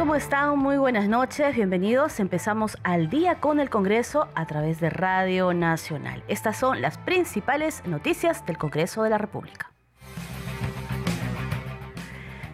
¿Cómo están? Muy buenas noches, bienvenidos. Empezamos al día con el Congreso a través de Radio Nacional. Estas son las principales noticias del Congreso de la República.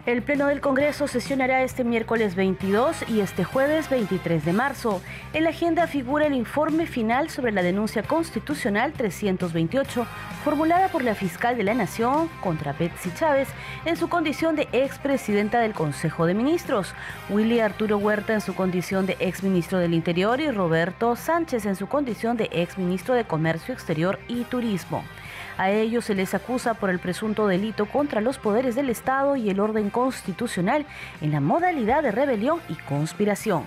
El Pleno del Congreso sesionará este miércoles 22 y este jueves 23 de marzo. En la agenda figura el informe final sobre la denuncia constitucional 328 formulada por la fiscal de la Nación contra Betsy Chávez en su condición de expresidenta del Consejo de Ministros, Willy Arturo Huerta en su condición de exministro del Interior y Roberto Sánchez en su condición de exministro de Comercio Exterior y Turismo. A ellos se les acusa por el presunto delito contra los poderes del Estado y el orden constitucional en la modalidad de rebelión y conspiración.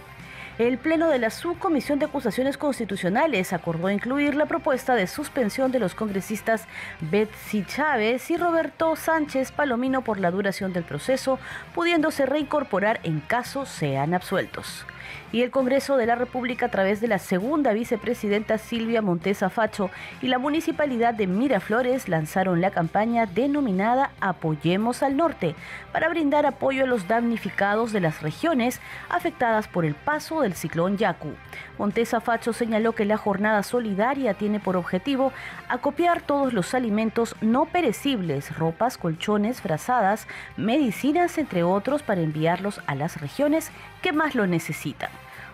El Pleno de la Subcomisión de Acusaciones Constitucionales acordó incluir la propuesta de suspensión de los congresistas Betsy Chávez y Roberto Sánchez Palomino por la duración del proceso, pudiéndose reincorporar en caso sean absueltos y el Congreso de la República a través de la segunda vicepresidenta Silvia Montesa Facho y la Municipalidad de Miraflores lanzaron la campaña denominada Apoyemos al Norte para brindar apoyo a los damnificados de las regiones afectadas por el paso del ciclón Yaku. Montesa Facho señaló que la jornada solidaria tiene por objetivo acopiar todos los alimentos no perecibles, ropas, colchones, frazadas, medicinas, entre otros, para enviarlos a las regiones que más lo necesitan.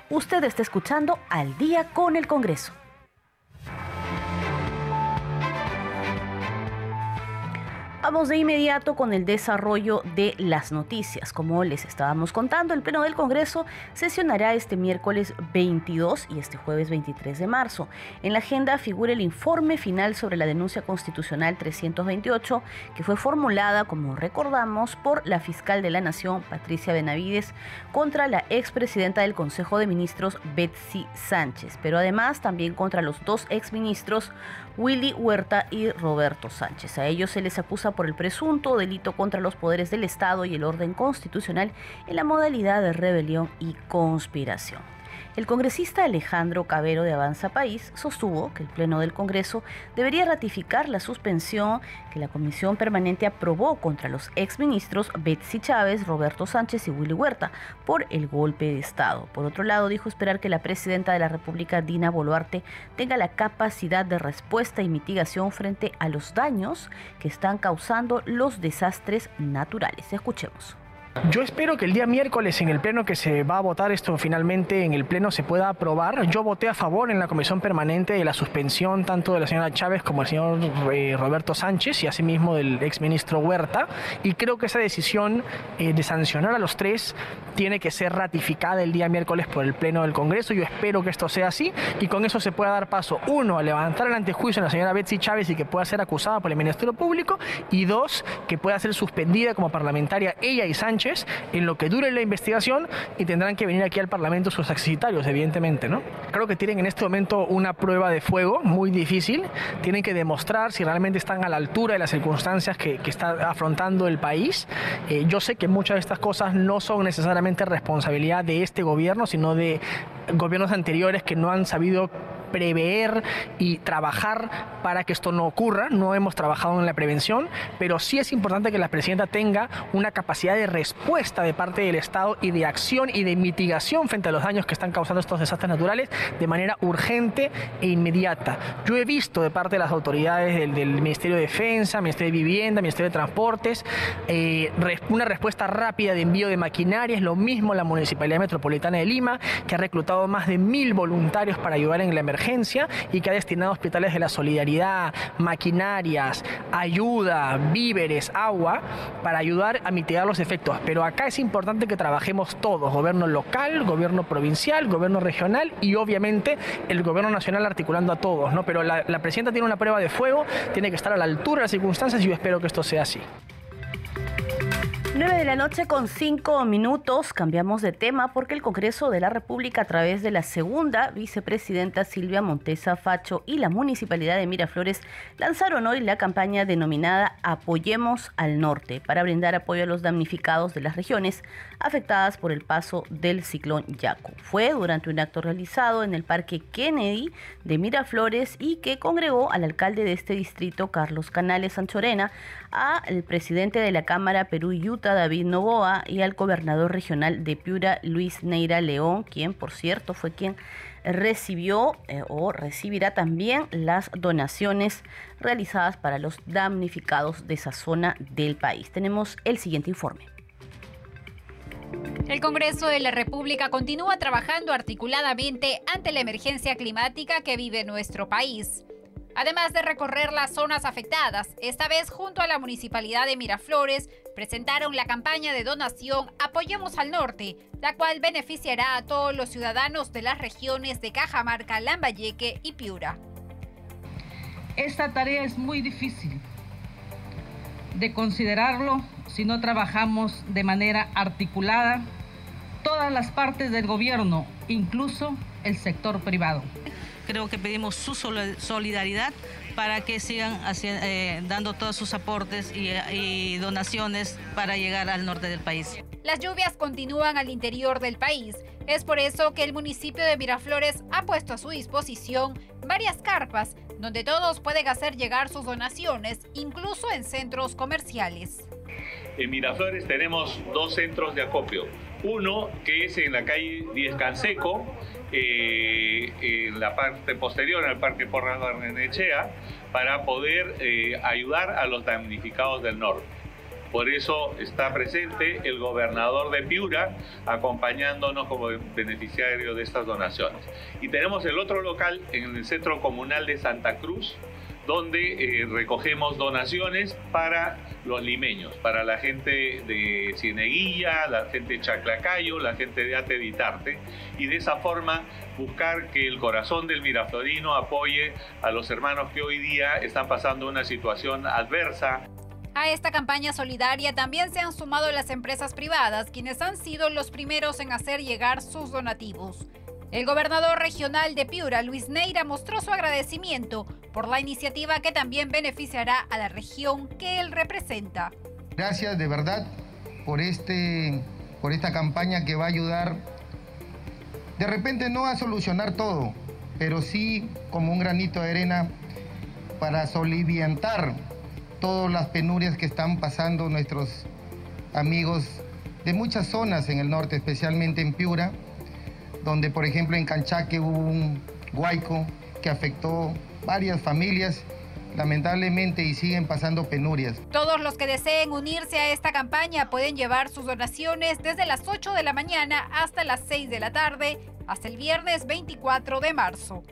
Usted está escuchando Al día con el Congreso. Vamos de inmediato con el desarrollo de las noticias. Como les estábamos contando, el Pleno del Congreso sesionará este miércoles 22 y este jueves 23 de marzo. En la agenda figura el informe final sobre la denuncia constitucional 328, que fue formulada, como recordamos, por la fiscal de la Nación, Patricia Benavides, contra la expresidenta del Consejo de Ministros, Betsy Sánchez, pero además también contra los dos exministros, Willy Huerta y Roberto Sánchez. A ellos se les acusa por el presunto delito contra los poderes del Estado y el orden constitucional en la modalidad de rebelión y conspiración. El congresista Alejandro Cabero de Avanza País sostuvo que el Pleno del Congreso debería ratificar la suspensión que la Comisión Permanente aprobó contra los exministros Betsy Chávez, Roberto Sánchez y Willy Huerta por el golpe de Estado. Por otro lado, dijo esperar que la presidenta de la República, Dina Boluarte, tenga la capacidad de respuesta y mitigación frente a los daños que están causando los desastres naturales. Escuchemos. Yo espero que el día miércoles en el pleno que se va a votar esto finalmente en el pleno se pueda aprobar. Yo voté a favor en la comisión permanente de la suspensión tanto de la señora Chávez como del señor eh, Roberto Sánchez y asimismo del exministro Huerta y creo que esa decisión eh, de sancionar a los tres tiene que ser ratificada el día miércoles por el pleno del Congreso. Yo espero que esto sea así y con eso se pueda dar paso, uno, a levantar el antejuicio en la señora Betsy Chávez y que pueda ser acusada por el Ministerio Público y dos, que pueda ser suspendida como parlamentaria ella y Sánchez en lo que dure la investigación y tendrán que venir aquí al Parlamento sus accesitarios, evidentemente, ¿no? Creo que tienen en este momento una prueba de fuego muy difícil, tienen que demostrar si realmente están a la altura de las circunstancias que, está afrontando el país. Eh, yo sé que muchas de estas cosas no son necesariamente responsabilidad de este gobierno, sino de gobiernos anteriores que no han sabido prever y trabajar para que esto no ocurra. No hemos trabajado en la prevención, pero sí es importante que la presidenta tenga una capacidad de respuesta de parte del Estado y de acción y de mitigación frente a los daños que están causando estos desastres naturales de manera urgente e inmediata. Yo he visto de parte de las autoridades del, Ministerio de Defensa, Ministerio de Vivienda, Ministerio de Transportes, eh, una respuesta rápida de envío de maquinaria. Es lo mismo la Municipalidad Metropolitana de Lima, que ha reclutado más de mil voluntarios para ayudar en la emergencia y que ha destinado hospitales de la solidaridad, maquinarias, ayuda, víveres, agua, para ayudar a mitigar los efectos. Pero acá es importante que trabajemos todos, gobierno local, gobierno provincial, gobierno regional y obviamente el gobierno nacional articulando a todos, ¿no? Pero la, la presidenta tiene una prueba de fuego, tiene que estar a la altura de las circunstancias y yo espero que esto sea así. 9 de la noche con 5 minutos. Cambiamos de tema porque el Congreso de la República, a través de la segunda vicepresidenta Silvia Montesa Facho y la Municipalidad de Miraflores, lanzaron hoy la campaña denominada Apoyemos al Norte para brindar apoyo a los damnificados de las regiones afectadas por el paso del ciclón Yaku. Fue durante un acto realizado en el Parque Kennedy de Miraflores y que congregó al alcalde de este distrito, Carlos Canales Anchorena, al presidente de la Cámara Perú Utah, David Novoa, y al gobernador regional de Piura, Luis Neira León, quien por cierto fue quien recibió eh, o recibirá también las donaciones realizadas para los damnificados de esa zona del país. Tenemos el siguiente informe. El Congreso de la República continúa trabajando articuladamente ante la emergencia climática que vive nuestro país. Además de recorrer las zonas afectadas, esta vez junto a la Municipalidad de Miraflores, presentaron la campaña de donación Apoyemos al Norte, la cual beneficiará a todos los ciudadanos de las regiones de Cajamarca, Lambayeque y Piura. Esta tarea es muy difícil de considerarlo si no trabajamos de manera articulada todas las partes del gobierno, incluso el sector privado. Creo que pedimos su solidaridad para que sigan eh, dando todos sus aportes y, donaciones para llegar al norte del país. Las lluvias continúan al interior del país. Es por eso que el municipio de Miraflores ha puesto a su disposición varias carpas donde todos pueden hacer llegar sus donaciones, incluso en centros comerciales. En Miraflores tenemos dos centros de acopio. Uno que es en la calle Diez Canseco, en la parte posterior al Parque Porras Barnechea, para poder eh, ayudar a los damnificados del norte. Por eso está presente el gobernador de Piura acompañándonos como beneficiario de estas donaciones. Y tenemos el otro local en el Centro Comunal de Santa Cruz, donde eh, recogemos donaciones para los limeños, para la gente de Cieneguilla, la gente de Chaclacayo, la gente de Ateditarte, y de esa forma buscar que el corazón del miraflorino apoye a los hermanos que hoy día están pasando una situación adversa. A esta campaña solidaria también se han sumado las empresas privadas, quienes han sido los primeros en hacer llegar sus donativos. El gobernador regional de Piura, Luis Neira, mostró su agradecimiento por la iniciativa que también beneficiará a la región que él representa. Gracias de verdad por, este, por esta campaña que va a ayudar, de repente no a solucionar todo, pero sí como un granito de arena para soliviantar todas las penurias que están pasando nuestros amigos de muchas zonas en el norte, especialmente en Piura donde por ejemplo en Canchaque hubo un huaico que afectó varias familias lamentablemente y siguen pasando penurias. Todos los que deseen unirse a esta campaña pueden llevar sus donaciones desde las 8 de la mañana hasta las 6 de la tarde, hasta el viernes 24 de marzo.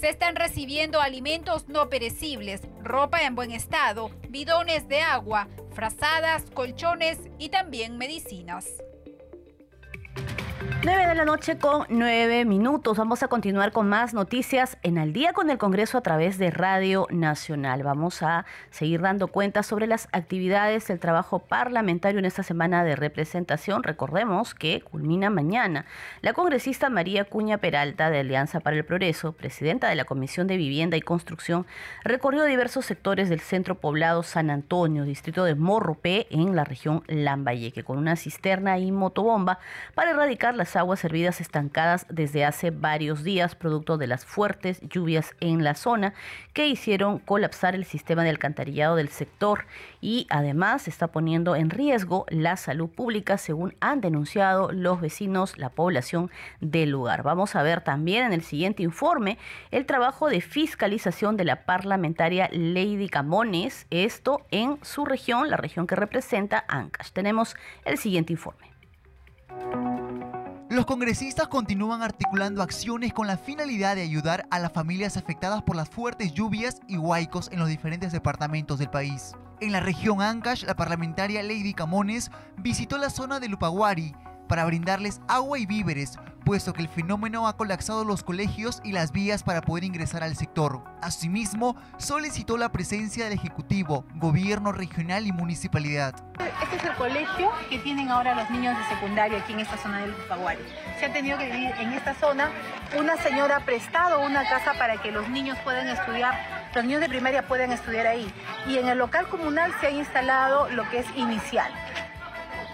Se están recibiendo alimentos no perecibles, ropa en buen estado, bidones de agua, frazadas, colchones y también medicinas. 9 de la noche con 9 minutos. Vamos a continuar con más noticias en Al día con el Congreso a través de Radio Nacional. Vamos a seguir dando cuenta sobre las actividades del trabajo parlamentario en esta semana de representación. Recordemos que culmina mañana. La congresista María Cuña Peralta de Alianza para el Progreso, presidenta de la Comisión de Vivienda y Construcción, recorrió diversos sectores del centro poblado San Antonio, distrito de Morropé, en la región Lambayeque, con una cisterna y motobomba para erradicar las aguas servidas estancadas desde hace varios días, producto de las fuertes lluvias en la zona que hicieron colapsar el sistema de alcantarillado del sector y además está poniendo en riesgo la salud pública, según han denunciado los vecinos, la población del lugar. Vamos a ver también en el siguiente informe el trabajo de fiscalización de la parlamentaria Lady Camones, esto en su región, la región que representa Ancash. Tenemos el siguiente informe. Los congresistas continúan articulando acciones con la finalidad de ayudar a las familias afectadas por las fuertes lluvias y huaicos en los diferentes departamentos del país. En la región Ancash, la parlamentaria Lady Camones visitó la zona de Lupaguari para brindarles agua y víveres puesto que el fenómeno ha colapsado los colegios y las vías para poder ingresar al sector. Asimismo, solicitó la presencia del Ejecutivo, Gobierno regional y municipalidad. Este es el colegio que tienen ahora los niños de secundaria aquí en esta zona del Paguari. Se ha tenido que vivir en esta zona. Una señora ha prestado una casa para que los niños puedan estudiar, los niños de primaria puedan estudiar ahí. Y en el local comunal se ha instalado lo que es inicial.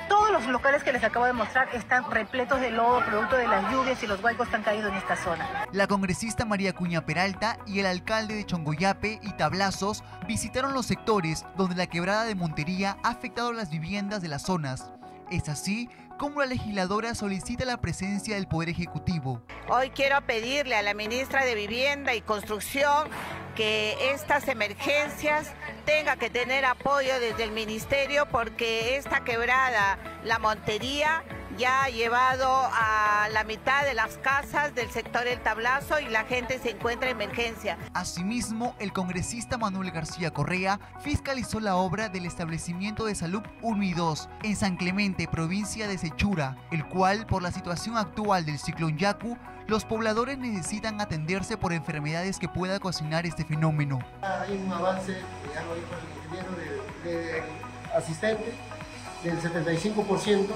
Todos los locales que les acabo de mostrar están repletos de lodo, producto de las lluvias y los huecos que han caído en esta zona. La congresista María Cuña Peralta y el alcalde de Chongoyape y Tablazos visitaron los sectores donde la quebrada de Montería ha afectado las viviendas de las zonas. Es así como la legisladora solicita la presencia del Poder Ejecutivo. Hoy quiero pedirle a la ministra de Vivienda y Construcción que estas emergencias tenga que tener apoyo desde el ministerio porque esta quebrada, la Montería, ya ha llevado a la mitad de las casas del sector El Tablazo y la gente se encuentra en emergencia. Asimismo, el congresista Manuel García Correa fiscalizó la obra del establecimiento de salud 1 y 2 en San Clemente, provincia de Sechura, el cual, por la situación actual del ciclón Yaku, los pobladores necesitan atenderse por enfermedades que pueda cocinar este fenómeno. Hay un avance, ya lo dijo el ingeniero de, asistente, del 75%,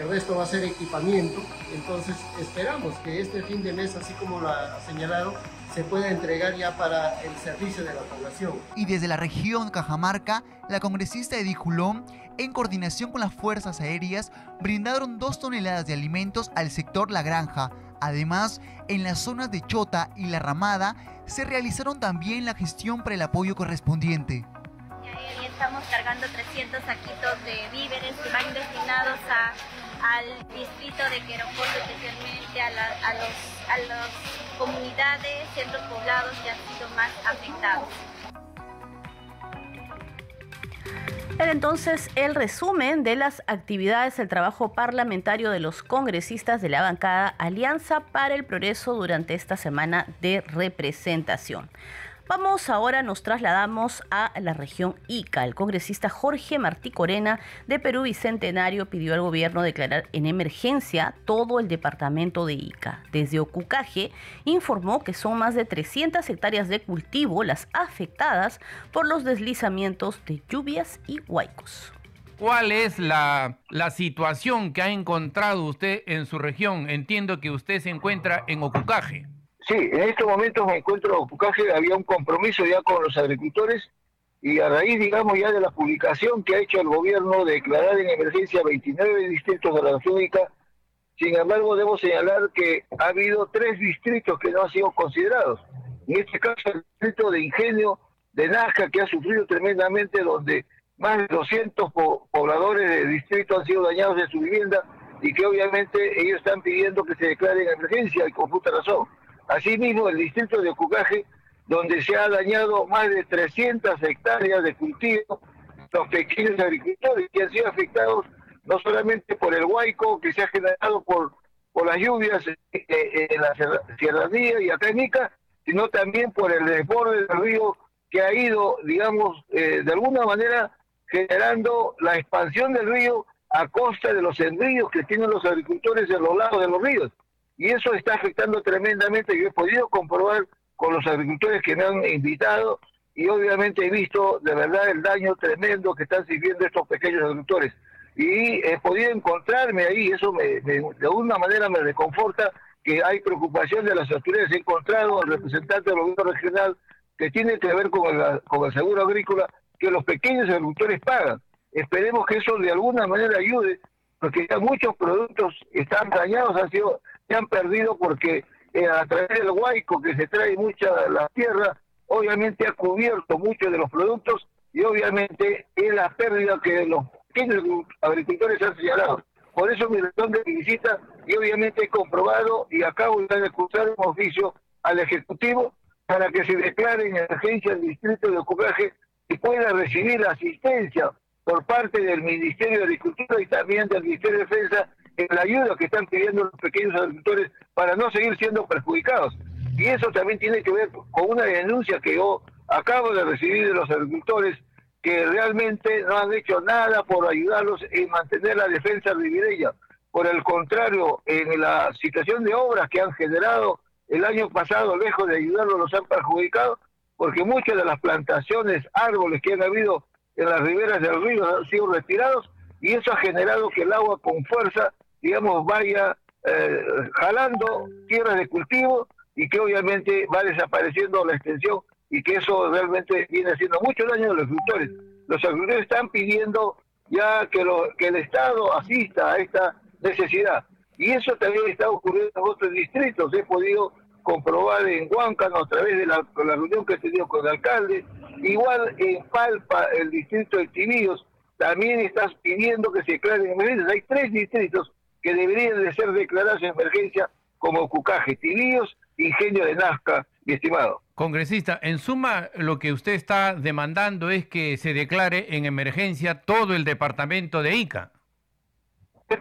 el resto va a ser equipamiento, entonces esperamos que este fin de mes, así como lo ha señalado, se pueda entregar ya para el servicio de la población. Y desde la región Cajamarca, la congresista Edith Julón, en coordinación con las fuerzas aéreas, brindaron dos toneladas de alimentos al sector La Granja, Además, en las zonas de Chota y La Ramada se realizaron también la gestión para el apoyo correspondiente. Y estamos cargando 300 saquitos de víveres que van destinados al distrito de Queroporto, especialmente a, a, los, a las comunidades, centros poblados que han sido más afectados. Era entonces el resumen de las actividades del trabajo parlamentario de los congresistas de la bancada Alianza para el Progreso durante esta semana de representación. Vamos ahora, nos trasladamos a la región Ica. El congresista Jorge Martí Corena de Perú Bicentenario pidió al gobierno declarar en emergencia todo el departamento de Ica. Desde Ocucaje informó que son más de 300 hectáreas de cultivo las afectadas por los deslizamientos de lluvias y huaicos. ¿Cuál es la, la, situación que ha encontrado usted en su región? Entiendo que usted se encuentra en Ocucaje. Sí, en estos momentos me encuentro en Pucaje, había un compromiso ya con los agricultores y a raíz, digamos, ya de la publicación que ha hecho el gobierno de declarar en emergencia 29 distritos de la República, sin embargo, debo señalar que ha habido tres distritos que no han sido considerados. En este caso, el distrito de Ingenio de Nazca, que ha sufrido tremendamente, donde más de 200 pobladores del distrito han sido dañados en su vivienda y que obviamente ellos están pidiendo que se declare en emergencia y con justa razón. Asimismo, el distrito de Ocucaje, donde se ha dañado más de 300 hectáreas de cultivo, los pequeños agricultores que han sido afectados no solamente por el huaico que se ha generado por, las lluvias en la Sierranía y acá en sino también por el desborde del río que ha ido, digamos, eh, de alguna manera generando la expansión del río a costa de los sembríos que tienen los agricultores en los lados de los ríos y eso está afectando tremendamente. Yo he podido comprobar con los agricultores que me han invitado y obviamente he visto de verdad el daño tremendo que están sirviendo estos pequeños agricultores. Y he podido encontrarme ahí, eso me, de alguna manera me reconforta que hay preocupación de las autoridades. He encontrado al representante del gobierno regional que tiene que ver con el, con el seguro agrícola, que los pequeños agricultores pagan. Esperemos que eso de alguna manera ayude, porque ya muchos productos están dañados, han sido se han perdido porque eh, a través del huaico que se trae mucha la tierra, obviamente ha cubierto muchos de los productos y obviamente es la pérdida que los pequeños agricultores han señalado. Por eso mi razón de visita y obviamente he comprobado y acabo de escuchar un oficio al Ejecutivo para que se declare en emergencia el distrito de ocupaje y pueda recibir asistencia por parte del Ministerio de Agricultura y también del Ministerio de Defensa en la ayuda que están pidiendo los pequeños agricultores para no seguir siendo perjudicados. Y eso también tiene que ver con una denuncia que yo acabo de recibir de los agricultores que realmente no han hecho nada por ayudarlos en mantener la defensa de Vidella. Por el contrario, en la situación de obras que han generado el año pasado, lejos de ayudarlos, los han perjudicado, porque muchas de las plantaciones, árboles que han habido en las riberas del río han sido retirados y eso ha generado que el agua con fuerza, digamos, vaya eh, jalando tierras de cultivo y que obviamente va desapareciendo la extensión y que eso realmente viene haciendo mucho daño a los agricultores. Los agricultores están pidiendo ya que, lo, que el Estado asista a esta necesidad. Y eso también está ocurriendo en otros distritos. He podido comprobar en Huáncano a través de la, reunión que he tenido con el alcalde. Igual en Palpa, el distrito de Tibillos, también estás pidiendo que se declaren emergencias. Hay tres distritos que deberían de ser declarados en emergencia como Cucaje, Tibillos, Ingenio de Nazca, mi estimado. Congresista, en suma, lo que usted está demandando es que se declare en emergencia todo el departamento de Ica. Es,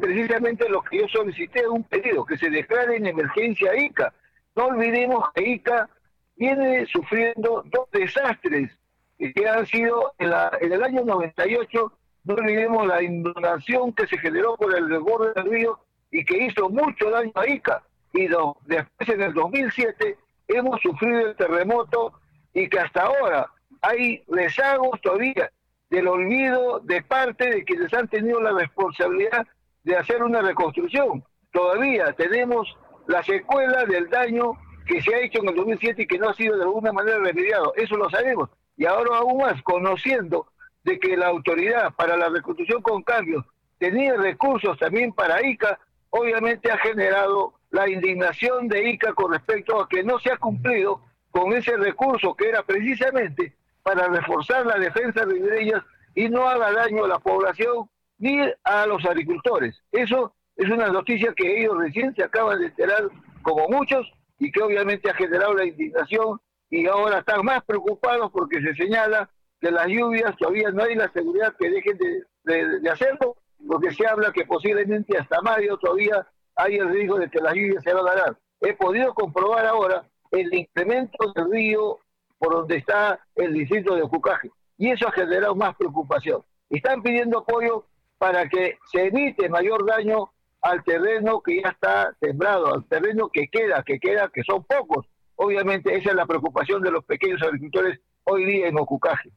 precisamente lo que yo solicité, un pedido, que se declare en emergencia Ica. No olvidemos que Ica viene sufriendo dos desastres que han sido en, en el año 98, no olvidemos la inundación que se generó por el desborde del río y que hizo mucho daño a Ica. Y después en el 2007 hemos sufrido el terremoto y que hasta ahora hay rezagos todavía del olvido de parte de quienes han tenido la responsabilidad de hacer una reconstrucción. Todavía tenemos la secuela del daño que se ha hecho en el 2007 y que no ha sido de alguna manera remediado. Eso lo sabemos. Y ahora aún más, conociendo de que la autoridad para la reconstrucción con cambios tenía recursos también para ICA, obviamente ha generado la indignación de ICA con respecto a que no se ha cumplido con ese recurso que era precisamente para reforzar la defensa de ellas y no haga daño a la población ni a los agricultores. Eso es una noticia que ellos recién se acaban de enterar, como muchos, y que obviamente ha generado la indignación y ahora están más preocupados porque se señala que las lluvias todavía no hay la seguridad que dejen de, de hacerlo, porque se habla que posiblemente hasta mayo todavía hay el riesgo de que las lluvias se van a dar. He podido comprobar ahora el incremento del río por donde está el distrito de Ocucaje. Y eso ha generado más preocupación. Están pidiendo apoyo para que se evite mayor daño al terreno que ya está sembrado, al terreno que queda, que queda, que son pocos. Obviamente esa es la preocupación de los pequeños agricultores hoy día en Ocucaje.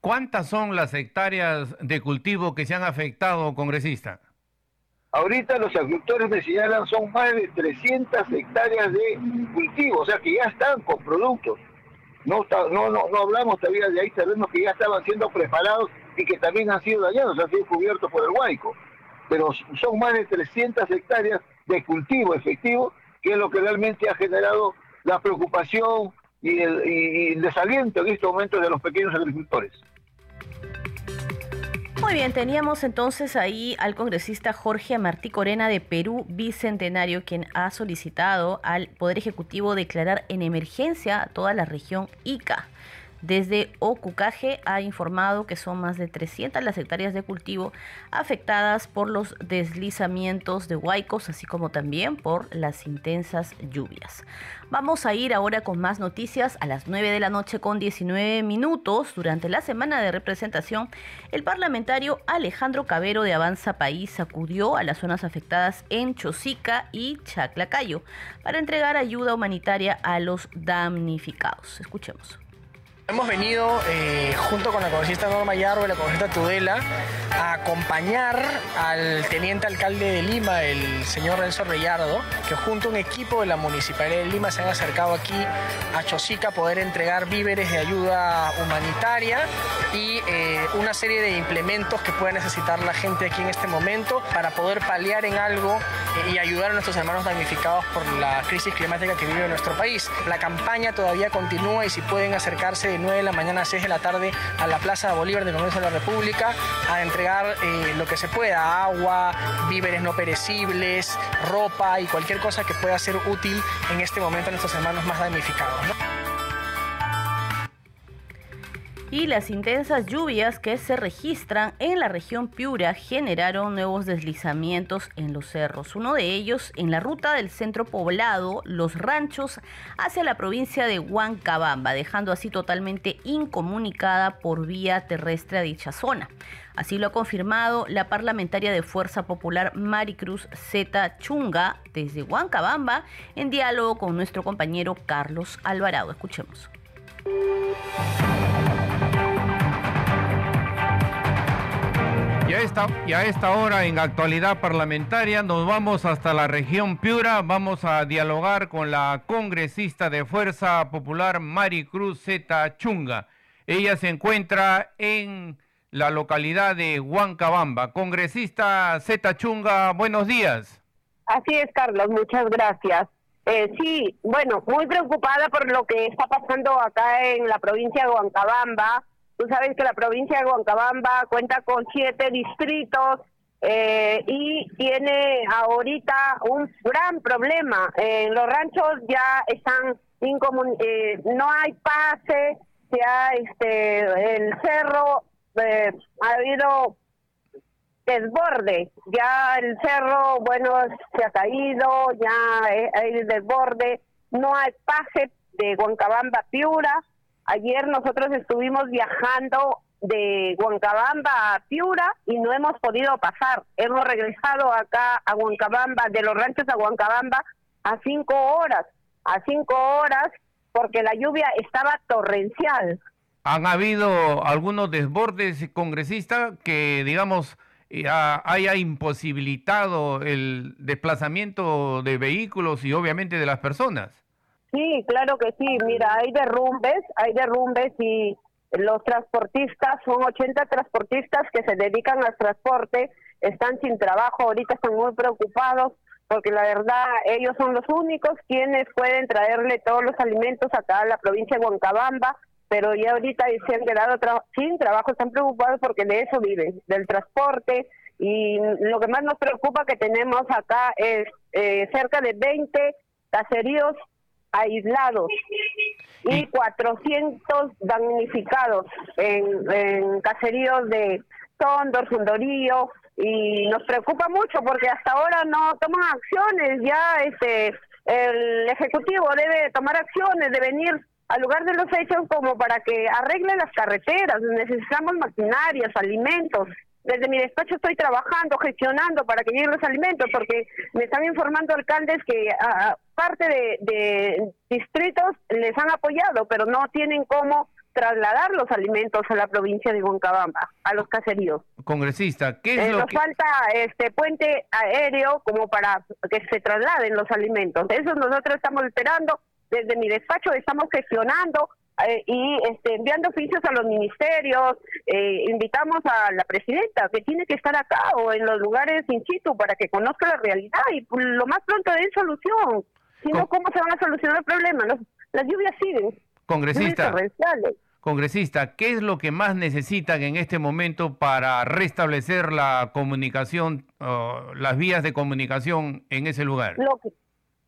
¿Cuántas son las hectáreas de cultivo que se han afectado, congresista? Ahorita los agricultores me señalan son más de 300 hectáreas de cultivo, o sea que ya están con productos. No, no, no, hablamos todavía de ahí terrenos que ya estaban siendo preparados y que también han sido dañados, han sido cubiertos por el huaico. Pero son más de 300 hectáreas de cultivo efectivo, que es lo que realmente ha generado la preocupación y el, y el desaliento en estos momentos de los pequeños agricultores. Muy bien, teníamos entonces ahí al congresista Jorge Martí Corena de Perú Bicentenario, quien ha solicitado al Poder Ejecutivo declarar en emergencia toda la región Ica. Desde Ocucaje ha informado que son más de 300 las hectáreas de cultivo afectadas por los deslizamientos de huaicos, así como también por las intensas lluvias. Vamos a ir ahora con más noticias a las 9 de la noche con 19 minutos. Durante la semana de representación, el parlamentario Alejandro Cabero de Avanza País acudió a las zonas afectadas en Chosica y Chaclacayo para entregar ayuda humanitaria a los damnificados. Escuchemos. Hemos venido eh, junto con la congresista Norma Yarro y la congresista Tudela a acompañar al teniente alcalde de Lima, el señor Renzo Reyardo, que junto a un equipo de la Municipalidad de Lima se han acercado aquí a Chosica a poder entregar víveres de ayuda humanitaria y eh, una serie de implementos que pueda necesitar la gente aquí en este momento para poder paliar en algo eh, y ayudar a nuestros hermanos damnificados por la crisis climática que vive nuestro país. La campaña todavía continúa y si pueden acercarse 9 de la mañana a 6 de la tarde a la Plaza Bolívar del Congreso de la República a entregar eh, lo que se pueda, agua, víveres no perecibles, ropa y cualquier cosa que pueda ser útil en este momento a nuestros hermanos más damnificados. Y las intensas lluvias que se registran en la región Piura generaron nuevos deslizamientos en los cerros. Uno de ellos en la ruta del centro poblado Los Ranchos hacia la provincia de Huancabamba, dejando así totalmente incomunicada por vía terrestre a dicha zona. Así lo ha confirmado la parlamentaria de Fuerza Popular Maricruz Z Chunga desde Huancabamba en diálogo con nuestro compañero Carlos Alvarado. Escuchemos. Y a, esta, y a esta hora en actualidad parlamentaria nos vamos hasta la región Piura, vamos a dialogar con la congresista de Fuerza Popular Maricruz Z Chunga. Ella se encuentra en la localidad de Huancabamba. Congresista Z Chunga, buenos días. Así es, Carlos, muchas gracias. Eh, sí, bueno, muy preocupada por lo que está pasando acá en la provincia de Huancabamba. Tú sabes que la provincia de Huancabamba cuenta con siete distritos eh, y tiene ahorita un gran problema. En los ranchos ya están eh, no hay pase, ya este el cerro eh, ha habido desborde, ya el cerro, bueno, se ha caído, ya hay desborde, no hay pase de Huancabamba Piura. Ayer nosotros estuvimos viajando de Huancabamba a Piura y no hemos podido pasar. Hemos regresado acá a Huancabamba, de los ranchos a Huancabamba, a cinco horas, a cinco horas, porque la lluvia estaba torrencial. Han habido algunos desbordes congresistas que, digamos, haya imposibilitado el desplazamiento de vehículos y obviamente de las personas. Sí, claro que sí. Mira, hay derrumbes, hay derrumbes y los transportistas, son 80 transportistas que se dedican al transporte, están sin trabajo, ahorita están muy preocupados porque la verdad ellos son los únicos quienes pueden traerle todos los alimentos acá a la provincia de Huancabamba, pero ya ahorita se han quedado sin trabajo, están preocupados porque de eso viven, del transporte, y lo que más nos preocupa que tenemos acá es eh, cerca de 20 caseríos aislados y 400 damnificados en, en caseríos de Sondor, Sundorío, y nos preocupa mucho porque hasta ahora no toman acciones, ya este el Ejecutivo debe tomar acciones, de venir al lugar de los hechos como para que arregle las carreteras, necesitamos maquinarias, alimentos. Desde mi despacho estoy trabajando, gestionando para que lleguen los alimentos, porque me están informando alcaldes que a, parte de, de distritos les han apoyado, pero no tienen cómo trasladar los alimentos a la provincia de Huancabamba, a los caseríos. Congresista, ¿qué es eh, lo nos que... falta este puente aéreo como para que se trasladen los alimentos. Eso nosotros estamos esperando. Desde mi despacho estamos gestionando eh, y este, enviando oficios a los ministerios. Eh, invitamos a la presidenta que tiene que estar acá o en los lugares in situ para que conozca la realidad y pues, lo más pronto den solución. Si no, ¿cómo se van a solucionar el problema? Los- las lluvias siguen. Congresista, Lluvias congresista, ¿qué es lo que más necesitan en este momento para restablecer la comunicación, uh, las vías de comunicación en ese lugar? Lo que,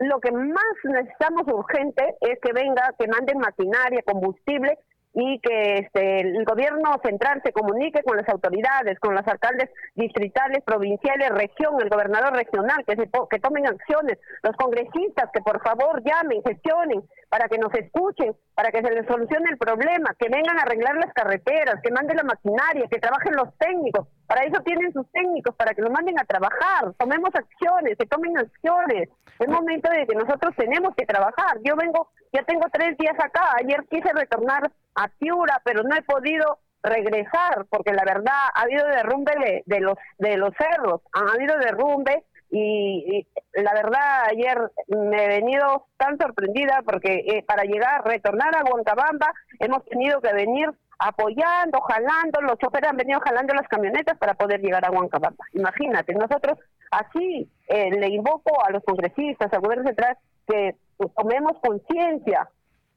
lo que más necesitamos urgente es que venga, que manden maquinaria, combustible y que este, el gobierno central se comunique con las autoridades, con los alcaldes distritales, provinciales, región, el gobernador regional, que, se, que tomen acciones, los congresistas que por favor llamen, gestionen, para que nos escuchen, para que se les solucione el problema, que vengan a arreglar las carreteras, que manden la maquinaria, que trabajen los técnicos, para eso tienen sus técnicos, para que lo manden a trabajar, tomemos acciones, que tomen acciones. Es momento de que nosotros tenemos que trabajar. Yo vengo, ya tengo tres días acá, ayer quise retornar a Piura, pero no he podido regresar porque la verdad ha habido derrumbe de, los de los cerros, ha habido derrumbe y, y la verdad ayer me he venido tan sorprendida porque eh, para llegar, retornar a Huancabamba hemos tenido que venir apoyando, jalando, los choferes han venido jalando las camionetas para poder llegar a Huancabamba. Imagínate, nosotros así eh, le invoco a los congresistas, al gobierno central, que pues, tomemos conciencia,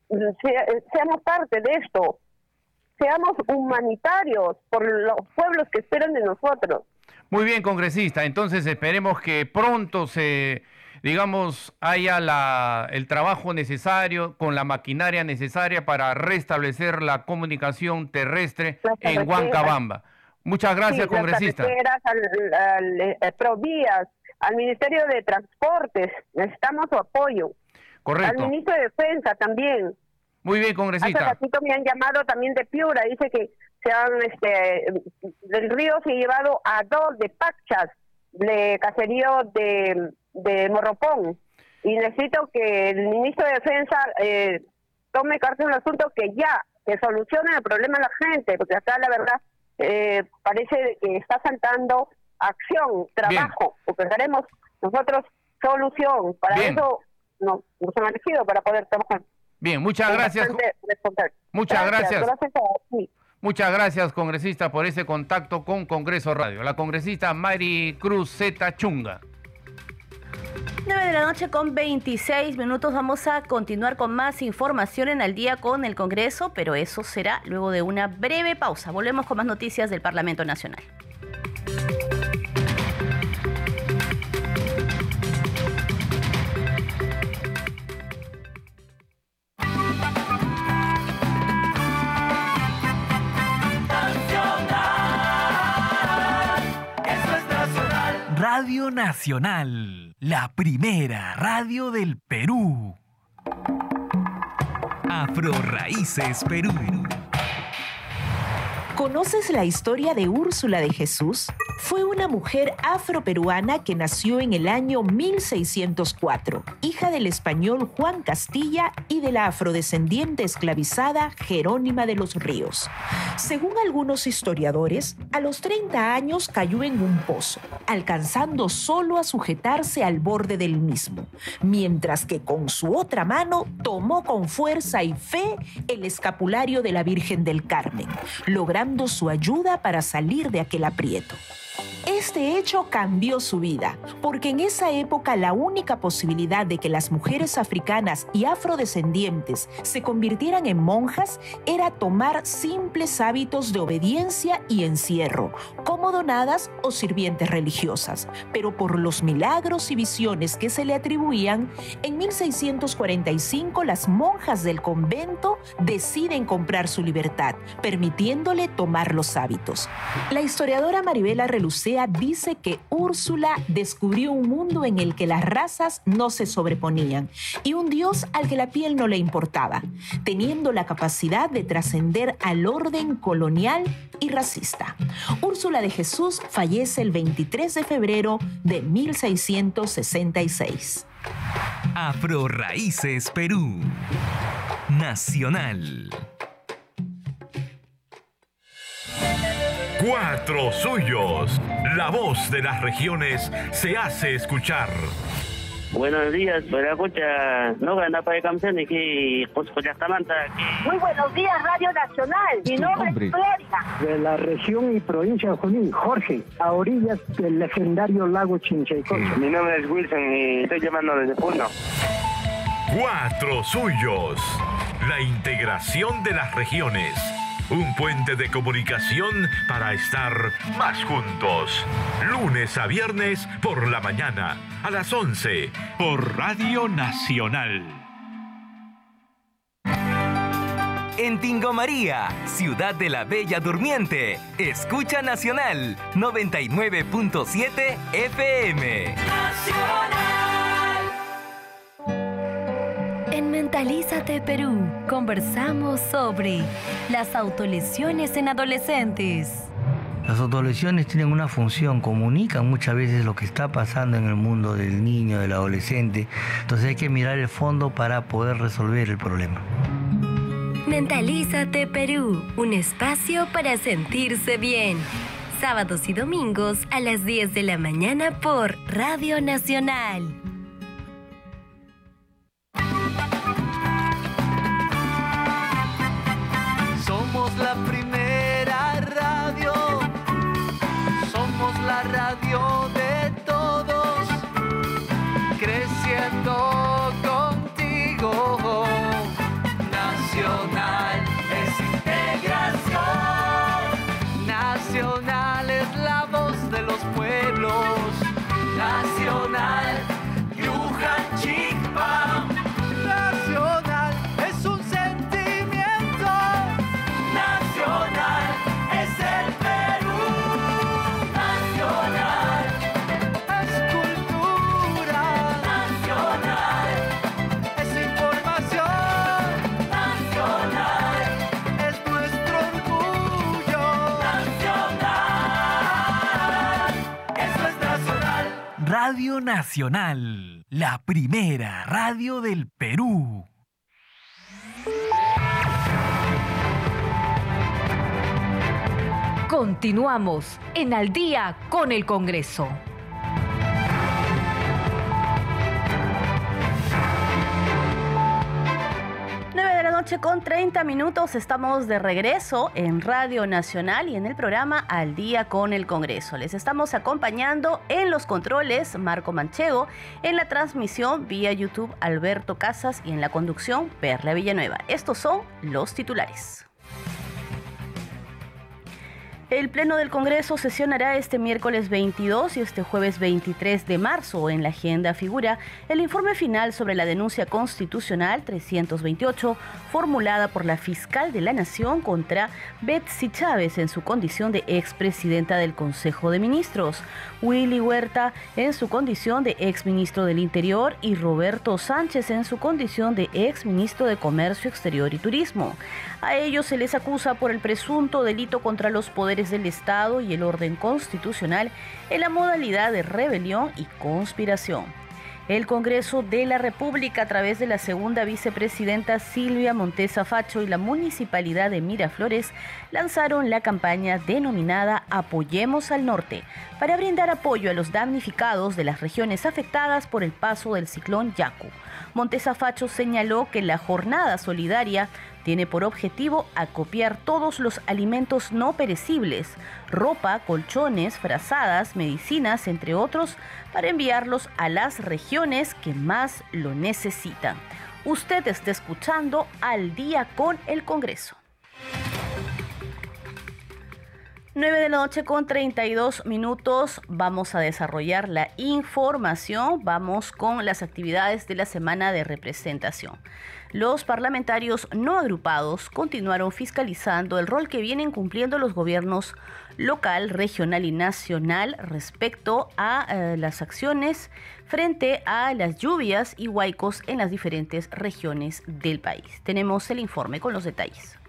se- seamos parte de esto, seamos humanitarios por los pueblos que esperan de nosotros. Muy bien, congresista. Entonces esperemos que pronto se digamos, haya la, el trabajo necesario con la maquinaria necesaria para restablecer la comunicación terrestre en Huancabamba. Muchas gracias, congresista. Al, al, eh, Provías, al Ministerio de Transportes, necesitamos su apoyo. Correcto. Al ministro de Defensa también. Muy bien, congresista. Hace ratito me han llamado también de Piura, dice que se han, este, del río se ha llevado a dos de Pachas, de caserío de, de Morropón. Y necesito que el ministro de Defensa eh, tome carta en el asunto que ya, que solucione el problema de la gente, porque acá la verdad eh, parece que está saltando acción, trabajo, porque queremos nosotros solución. Para eso nos, nos han elegido, para poder trabajar. Bien, muchas gracias. Muchas gracias. Muchas gracias, congresista, por ese contacto con Congreso Radio. La congresista Mari Cruz Zeta Chunga. 9 de la noche con 26 minutos. Vamos a continuar con más información en el día con el Congreso, pero eso será luego de una breve pausa. Volvemos con más noticias del Parlamento Nacional. Radio Nacional, la primera radio del Perú. Afro Raíces Perú. ¿Conoces la historia de Úrsula de Jesús? Fue una mujer afroperuana que nació en el año 1604, hija del español Juan Castilla y de la afrodescendiente esclavizada Jerónima de los Ríos. Según algunos historiadores, a los 30 años cayó en un pozo, alcanzando solo a sujetarse al borde del mismo, mientras que con su otra mano tomó con fuerza y fe el escapulario de la Virgen del Carmen, logrando su ayuda para salir de aquel aprieto. Este hecho cambió su vida, porque en esa época la única posibilidad de que las mujeres africanas y afrodescendientes se convirtieran en monjas era tomar simples hábitos de obediencia y encierro, como donadas o sirvientes religiosas. Pero por los milagros y visiones que se le atribuían, en 1645 las monjas del convento deciden comprar su libertad, permitiéndole tomar los hábitos. La historiadora Maribela Dice que Úrsula descubrió un mundo en el que las razas no se sobreponían y un dios al que la piel no le importaba, teniendo la capacidad de trascender al orden colonial y racista. Úrsula de Jesús fallece el 23 de febrero de 1666. Afro Raíces Perú. Nacional. Cuatro Suyos. La voz de las regiones se hace escuchar. Buenos días, escucha, no gana para canciones que pues Muy buenos días, Radio Nacional. Mi nombre es Gloria. De la región y provincia de Junín, Jorge, a orillas del legendario lago Chinchaycocha. Mi nombre es Wilson y estoy llamando desde Puno. Cuatro Suyos. La integración de las regiones un puente de comunicación para estar más juntos. Lunes a viernes por la mañana, a las 11, por Radio Nacional. En Tingo María, ciudad de la Bella Durmiente, escucha Nacional 99.7 FM. En Mentalízate Perú conversamos sobre las autolesiones en adolescentes. Las autolesiones tienen una función, comunican muchas veces lo que está pasando en el mundo del niño, del adolescente. Entonces hay que mirar el fondo para poder resolver el problema. Mentalízate Perú, un espacio para sentirse bien. Sábados y domingos a las 10 de la mañana por Radio Nacional. La radio de Radio Nacional, la primera radio del Perú. Continuamos en Al día con el Congreso. Con 30 minutos estamos de regreso en Radio Nacional y en el programa Al día con el Congreso. Les estamos acompañando en los controles Marco Manchego, en la transmisión vía YouTube Alberto Casas y en la conducción Perla Villanueva. Estos son los titulares. El Pleno del Congreso sesionará este miércoles 22 y este jueves 23 de marzo. En la agenda figura el informe final sobre la denuncia constitucional 328 formulada por la fiscal de la Nación contra Betsy Chávez en su condición de expresidenta del Consejo de Ministros, Willy Huerta en su condición de exministro del Interior y Roberto Sánchez en su condición de exministro de Comercio Exterior y Turismo. A ellos se les acusa por el presunto delito contra los poderes del Estado y el orden constitucional en la modalidad de rebelión y conspiración. El Congreso de la República, a través de la segunda vicepresidenta Silvia Montesa Facho y la Municipalidad de Miraflores, lanzaron la campaña denominada Apoyemos al Norte para brindar apoyo a los damnificados de las regiones afectadas por el paso del ciclón Yaku. Montesa Facho señaló que la jornada solidaria tiene por objetivo acopiar todos los alimentos no perecibles, ropa, colchones, frazadas, medicinas, entre otros, para enviarlos a las regiones que más lo necesitan. Usted está escuchando al día con el Congreso. 9 de la noche con 32 minutos vamos a desarrollar la información. Vamos con las actividades de la semana de representación. Los parlamentarios no agrupados continuaron fiscalizando el rol que vienen cumpliendo los gobiernos local, regional y nacional respecto a eh, las acciones frente a las lluvias y huaicos en las diferentes regiones del país. Tenemos el informe con los detalles.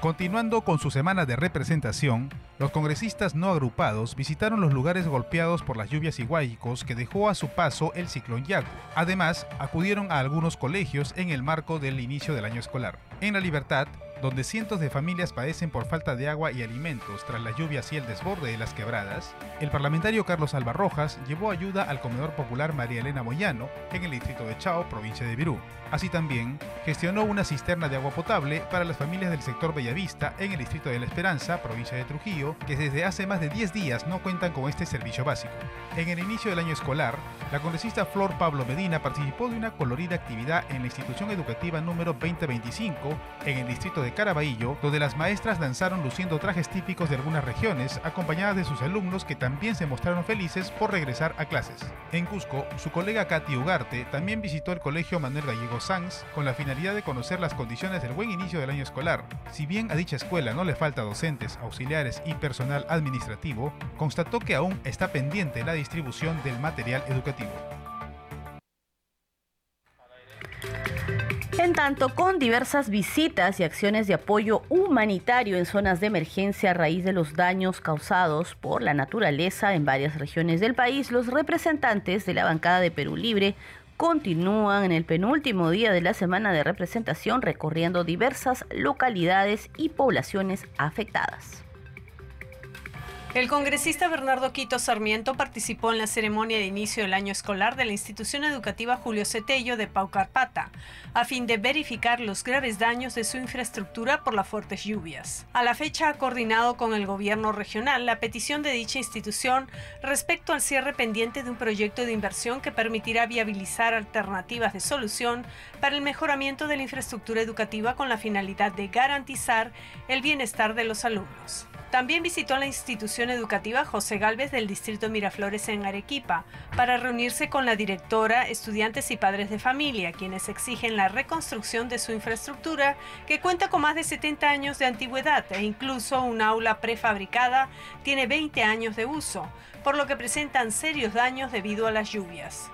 Continuando con su semana de representación, los congresistas no agrupados visitaron los lugares golpeados por las lluvias y huaicos que dejó a su paso el ciclón Yaku. Además, acudieron a algunos colegios en el marco del inicio del año escolar. En La Libertad, donde cientos de familias padecen por falta de agua y alimentos tras las lluvias y el desborde de las quebradas, el parlamentario Carlos Alba Rojas llevó ayuda al comedor popular María Elena Moyano en el distrito de Chao, provincia de Virú. Así también, gestionó una cisterna de agua potable para las familias del sector Bellavista en el distrito de La Esperanza, provincia de Trujillo, que desde hace más de 10 días no cuentan con este servicio básico. En el inicio del año escolar, la congresista Flor Pablo Medina participó de una colorida actividad en la institución educativa número 2025 en el distrito de Caraballo, donde las maestras danzaron luciendo trajes típicos de algunas regiones, acompañadas de sus alumnos que también se mostraron felices por regresar a clases. En Cusco, su colega Katy Ugarte también visitó el colegio Manuel Gallego Sanz con la finalidad de conocer las condiciones del buen inicio del año escolar. Si bien a dicha escuela no le falta docentes, auxiliares y personal administrativo, constató que aún está pendiente la distribución del material educativo. En tanto, con diversas visitas y acciones de apoyo humanitario en zonas de emergencia a raíz de los daños causados por la naturaleza en varias regiones del país, los representantes de la bancada de Perú Libre continúan en el penúltimo día de la semana de representación recorriendo diversas localidades y poblaciones afectadas. El congresista Bernardo Quito Sarmiento participó en la ceremonia de inicio del año escolar de la institución educativa Julio Cetello de Paucarpata, a fin de verificar los graves daños de su infraestructura por las fuertes lluvias. A la fecha ha coordinado con el gobierno regional la petición de dicha institución respecto al cierre pendiente de un proyecto de inversión que permitirá viabilizar alternativas de solución para el mejoramiento de la infraestructura educativa con la finalidad de garantizar el bienestar de los alumnos. También visitó la institución educativa José Galvez del distrito Miraflores en Arequipa para reunirse con la directora, estudiantes y padres de familia, quienes exigen la reconstrucción de su infraestructura que cuenta con más de 70 años de antigüedad e incluso un aula prefabricada tiene 20 años de uso, por lo que presentan serios daños debido a las lluvias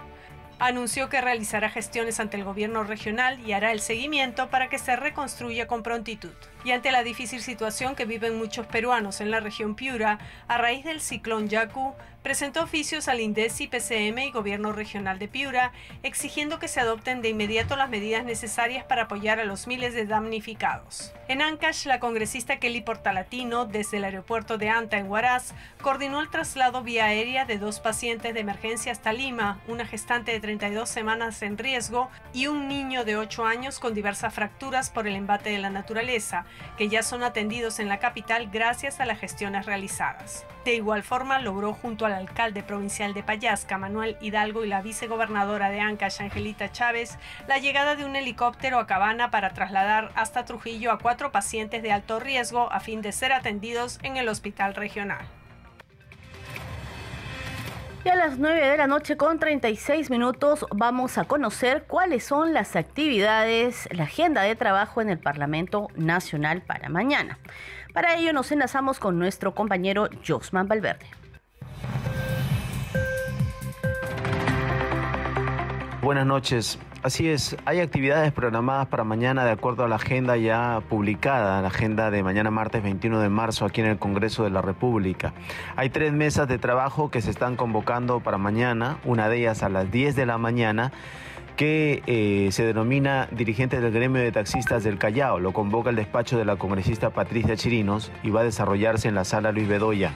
anunció que realizará gestiones ante el gobierno regional y hará el seguimiento para que se reconstruya con prontitud. Y ante la difícil situación que viven muchos peruanos en la región Piura, a raíz del ciclón Yaku, presentó oficios al INDECI, PCM y Gobierno Regional de Piura, exigiendo que se adopten de inmediato las medidas necesarias para apoyar a los miles de damnificados. En Ancash, la congresista Kelly Portalatino, desde el aeropuerto de Anta en Huaraz, coordinó el traslado vía aérea de dos pacientes de emergencia hasta Lima, una gestante de 32 semanas en riesgo y un niño de 8 años con diversas fracturas por el embate de la naturaleza, que ya son atendidos en la capital gracias a las gestiones realizadas. De igual forma, logró junto al alcalde provincial de Payasca, Manuel Hidalgo, y la vicegobernadora de Ancash, Angelita Chávez, la llegada de un helicóptero a Cabana para trasladar hasta Trujillo a cuatro pacientes de alto riesgo a fin de ser atendidos en el hospital regional. Y a las 9 de la noche con 36 minutos vamos a conocer cuáles son las actividades, la agenda de trabajo en el Parlamento Nacional para mañana. Para ello nos enlazamos con nuestro compañero Josman Valverde. Buenas noches. Así es, hay actividades programadas para mañana de acuerdo a la agenda ya publicada, la agenda de mañana martes 21 de marzo aquí en el Congreso de la República. Hay tres mesas de trabajo que se están convocando para mañana, una de ellas a las 10 de la mañana que eh, se denomina dirigente del gremio de taxistas del Callao. Lo convoca el despacho de la congresista Patricia Chirinos y va a desarrollarse en la sala Luis Bedoya.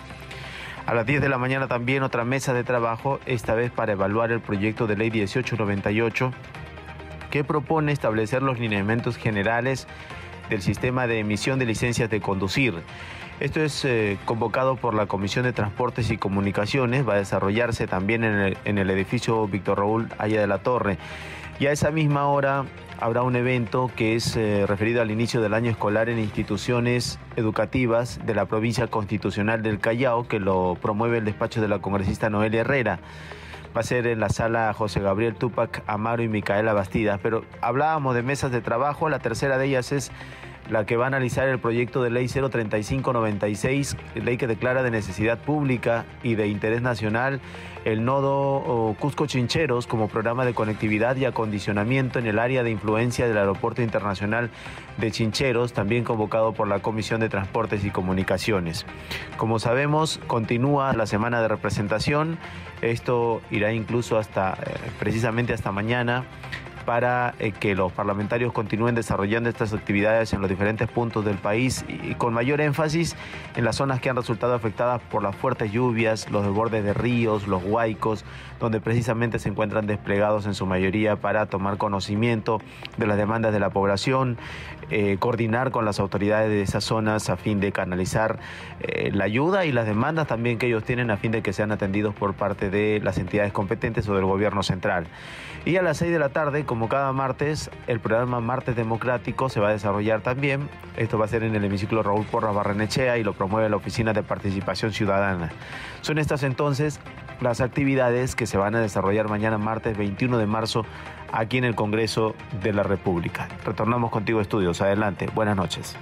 A las 10 de la mañana también otra mesa de trabajo, esta vez para evaluar el proyecto de ley 1898 que propone establecer los lineamientos generales del sistema de emisión de licencias de conducir. Esto es eh, convocado por la Comisión de Transportes y Comunicaciones, va a desarrollarse también en el, edificio Víctor Raúl Aya de la Torre. Y a esa misma hora habrá un evento que es eh, referido al inicio del año escolar en instituciones educativas de la provincia constitucional del Callao, que lo promueve el despacho de la congresista Noelia Herrera va a ser en la sala José Gabriel Tupac Amaro y Micaela Bastidas. Pero hablábamos de mesas de trabajo, la tercera de ellas es la que va a analizar el proyecto de ley 03596, ley que declara de necesidad pública y de interés nacional el nodo Cusco Chincheros como programa de conectividad y acondicionamiento en el área de influencia del Aeropuerto Internacional de Chincheros, también convocado por la Comisión de Transportes y Comunicaciones. Como sabemos, continúa la semana de representación. Esto irá incluso hasta eh, precisamente hasta mañana para eh, que los parlamentarios continúen desarrollando estas actividades en los diferentes puntos del país y, con mayor énfasis en las zonas que han resultado afectadas por las fuertes lluvias, los desbordes de ríos, los huaicos, donde precisamente se encuentran desplegados en su mayoría para tomar conocimiento de las demandas de la población, eh, coordinar con las autoridades de esas zonas a fin de canalizar eh, la ayuda y las demandas también que ellos tienen a fin de que sean atendidos por parte de las entidades competentes o del gobierno central. Y a las 6 de la tarde, como cada martes, el programa Martes Democrático se va a desarrollar también. Esto va a ser en el hemiciclo Raúl Porras Barrenechea y lo promueve la Oficina de Participación Ciudadana. Son estas entonces las actividades que se van a desarrollar mañana martes 21 de marzo aquí en el Congreso de la República. Retornamos contigo, estudios. Adelante. Buenas noches.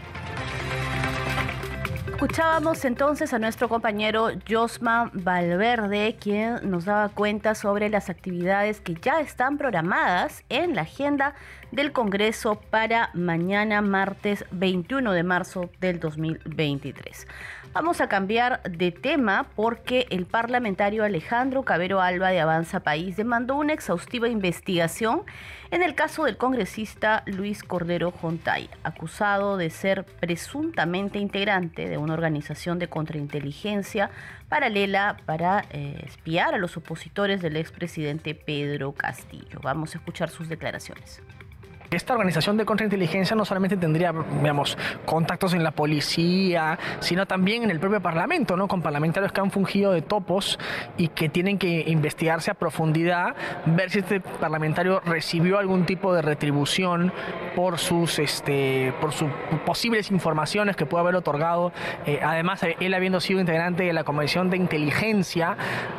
Escuchábamos entonces a nuestro compañero Josma Valverde, quien nos daba cuenta sobre las actividades que ya están programadas en la agenda del Congreso para mañana martes 21 de marzo del 2023. Vamos a cambiar de tema porque el parlamentario Alejandro Cabero Alba de Avanza País demandó una exhaustiva investigación en el caso del congresista Luis Cordero Jontay, acusado de ser presuntamente integrante de una organización de contrainteligencia paralela para eh, espiar a los opositores del expresidente Pedro Castillo. Vamos a escuchar sus declaraciones. Esta organización de contrainteligencia no solamente tendría, digamos, contactos en la policía, sino también en el propio Parlamento, ¿no? Con parlamentarios que han fungido de topos y que tienen que investigarse a profundidad, ver si este parlamentario recibió algún tipo de retribución por sus, este, por sus posibles informaciones que puede haber otorgado. Eh, además, él habiendo sido integrante de la Comisión de Inteligencia,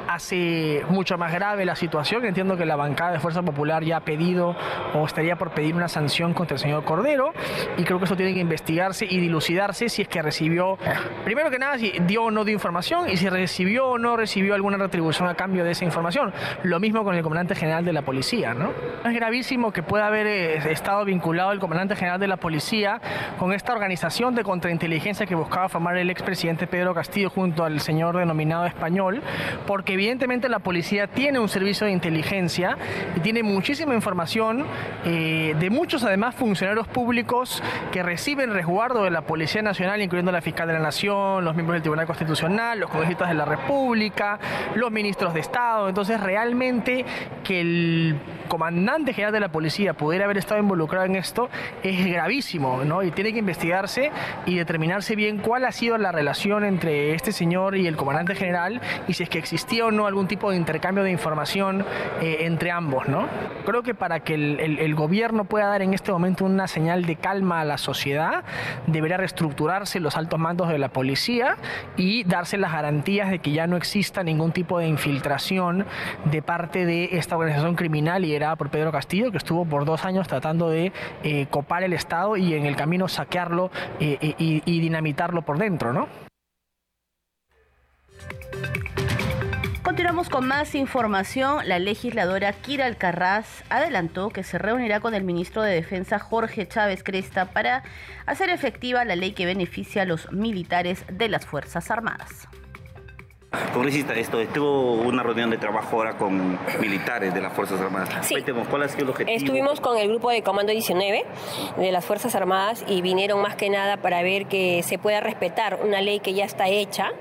hace mucho más grave la situación. Entiendo que la bancada de Fuerza Popular ya ha pedido o estaría por pedir una sanción contra el señor Cordero y creo que eso tiene que investigarse y dilucidarse si es que recibió, primero que nada, si dio o no dio información y si recibió o no recibió alguna retribución a cambio de esa información. Lo mismo con el comandante general de la policía, ¿no? Es gravísimo que pueda haber eh, estado vinculado el comandante general de la policía con esta organización de contrainteligencia que buscaba formar el expresidente Pedro Castillo junto al señor denominado español, porque evidentemente la policía tiene un servicio de inteligencia y tiene muchísima información eh, de muchos además funcionarios públicos que reciben resguardo de la Policía Nacional, incluyendo la Fiscal de la Nación, los miembros del Tribunal Constitucional, los congresistas de la República, los ministros de Estado. Entonces realmente que el comandante general de la policía pudiera haber estado involucrado en esto es gravísimo, ¿no? Y tiene que investigarse y determinarse bien cuál ha sido la relación entre este señor y el comandante general y si es que existía o no algún tipo de intercambio de información eh, entre ambos, ¿no? Creo que para que el, el gobierno pueda dar en este momento una señal de calma a la sociedad, deberá reestructurarse los altos mandos de la policía y darse las garantías de que ya no exista ningún tipo de infiltración de parte de esta organización criminal y por Pedro Castillo, que estuvo por dos años tratando de eh, copar el Estado y en el camino saquearlo eh, eh, y, y dinamitarlo por dentro, ¿no? Continuamos con más información. La legisladora Kira Alcarraz adelantó que se reunirá con el ministro de Defensa Jorge Chávez Cresta para hacer efectiva la ley que beneficia a los militares de las Fuerzas Armadas. Congresista, esto, estuvo una reunión de trabajo ahora con militares de las Fuerzas Armadas. Sí. ¿cuál ha sido el objetivo? Estuvimos con el grupo de Comando 19 de las Fuerzas Armadas y vinieron más que nada para ver que se pueda respetar una ley que ya está hecha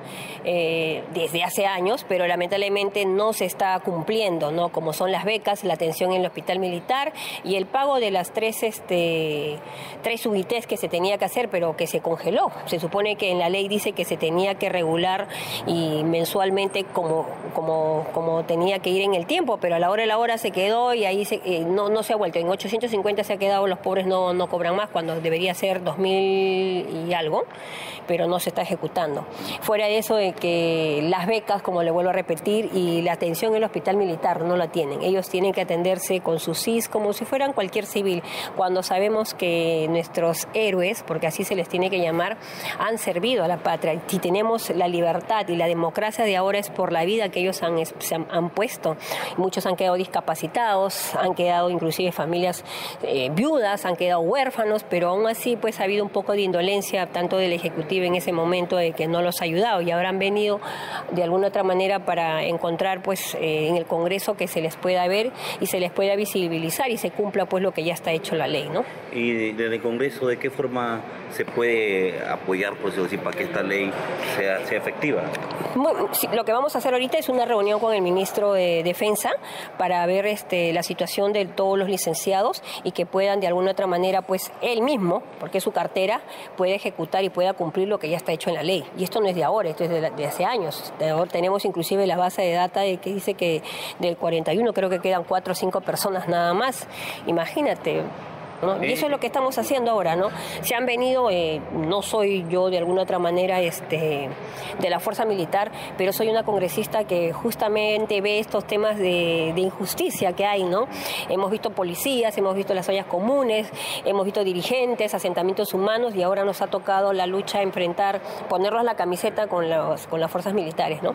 eh, desde hace años, pero lamentablemente no se está cumpliendo, ¿no? Como son las becas, la atención en el hospital militar y el pago de las tres, este, tres UITs que se tenía que hacer, pero que se congeló. Se supone que en la ley dice que se tenía que regular y mensualmente como, como, como tenía que ir en el tiempo, pero a la hora de la hora se quedó y ahí se, eh, no, no se ha vuelto. En 850 se ha quedado, los pobres no, no cobran más cuando debería ser 2000 y algo, pero no se está ejecutando. Fuera de eso de que las becas, como le vuelvo a repetir, y la atención en el hospital militar no la tienen. Ellos tienen que atenderse con su CIS como si fueran cualquier civil, cuando sabemos que nuestros héroes, porque así se les tiene que llamar, han servido a la patria. Si tenemos la libertad y la democracia, de ahora es por la vida que ellos han, se han, puesto. Muchos han quedado discapacitados, han quedado inclusive familias eh, viudas, han quedado huérfanos, pero aún así pues ha habido un poco de indolencia tanto del Ejecutivo en ese momento de que no los ha ayudado y habrán venido de alguna otra manera para encontrar pues eh, en el Congreso que se les pueda ver y se les pueda visibilizar y se cumpla pues lo que ya está hecho la ley, ¿no? Y desde el Congreso, ¿de qué forma se puede apoyar, por decir, para que esta ley sea, sea efectiva? Lo que vamos a hacer ahorita es una reunión con el ministro de Defensa para ver este, la situación de todos los licenciados y que puedan de alguna otra manera, pues él mismo, porque es su cartera, puede ejecutar y pueda cumplir lo que ya está hecho en la ley. Y esto no es de ahora, esto es de, hace años. tenemos inclusive la base de data de que dice que del 41 creo que quedan cuatro o cinco personas nada más. Imagínate, y eso es lo que estamos haciendo ahora, ¿no? Se han venido, eh, no soy yo de alguna otra manera este, de la fuerza militar, pero soy una congresista que justamente ve estos temas de, injusticia que hay, ¿no? Hemos visto policías, hemos visto las ollas comunes, hemos visto dirigentes, asentamientos humanos y ahora nos ha tocado la lucha enfrentar, ponerlos la camiseta con, con las fuerzas militares, ¿no?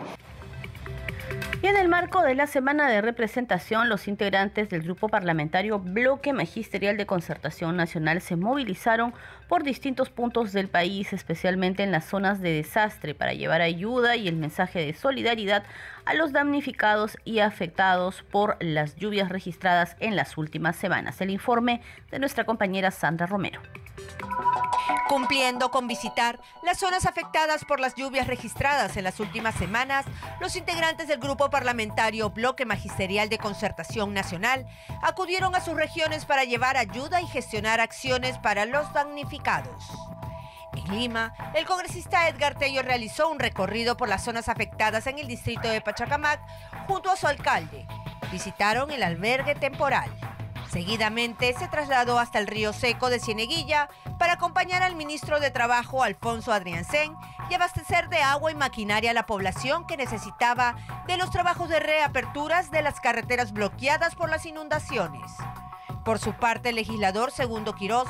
Y en el marco de la semana de representación, los integrantes del grupo parlamentario Bloque Magisterial de Concertación Nacional se movilizaron por distintos puntos del país, especialmente en las zonas de desastre, para llevar ayuda y el mensaje de solidaridad a los damnificados y afectados por las lluvias registradas en las últimas semanas. El informe de nuestra compañera Sandra Romero cumpliendo con visitar las zonas afectadas por las lluvias registradas en las últimas semanas, los integrantes del grupo parlamentario Bloque Magisterial de Concertación Nacional acudieron a sus regiones para llevar ayuda y gestionar acciones para los damnificados. En Lima, el congresista Edgar Tello realizó un recorrido por las zonas afectadas en el distrito de Pachacamac junto a su alcalde. Visitaron el albergue temporal. Seguidamente se trasladó hasta el río Seco de Cieneguilla para acompañar al ministro de Trabajo Alfonso Adriancén y abastecer de agua y maquinaria a la población que necesitaba de los trabajos de reaperturas de las carreteras bloqueadas por las inundaciones. Por su parte, el legislador Segundo Quirós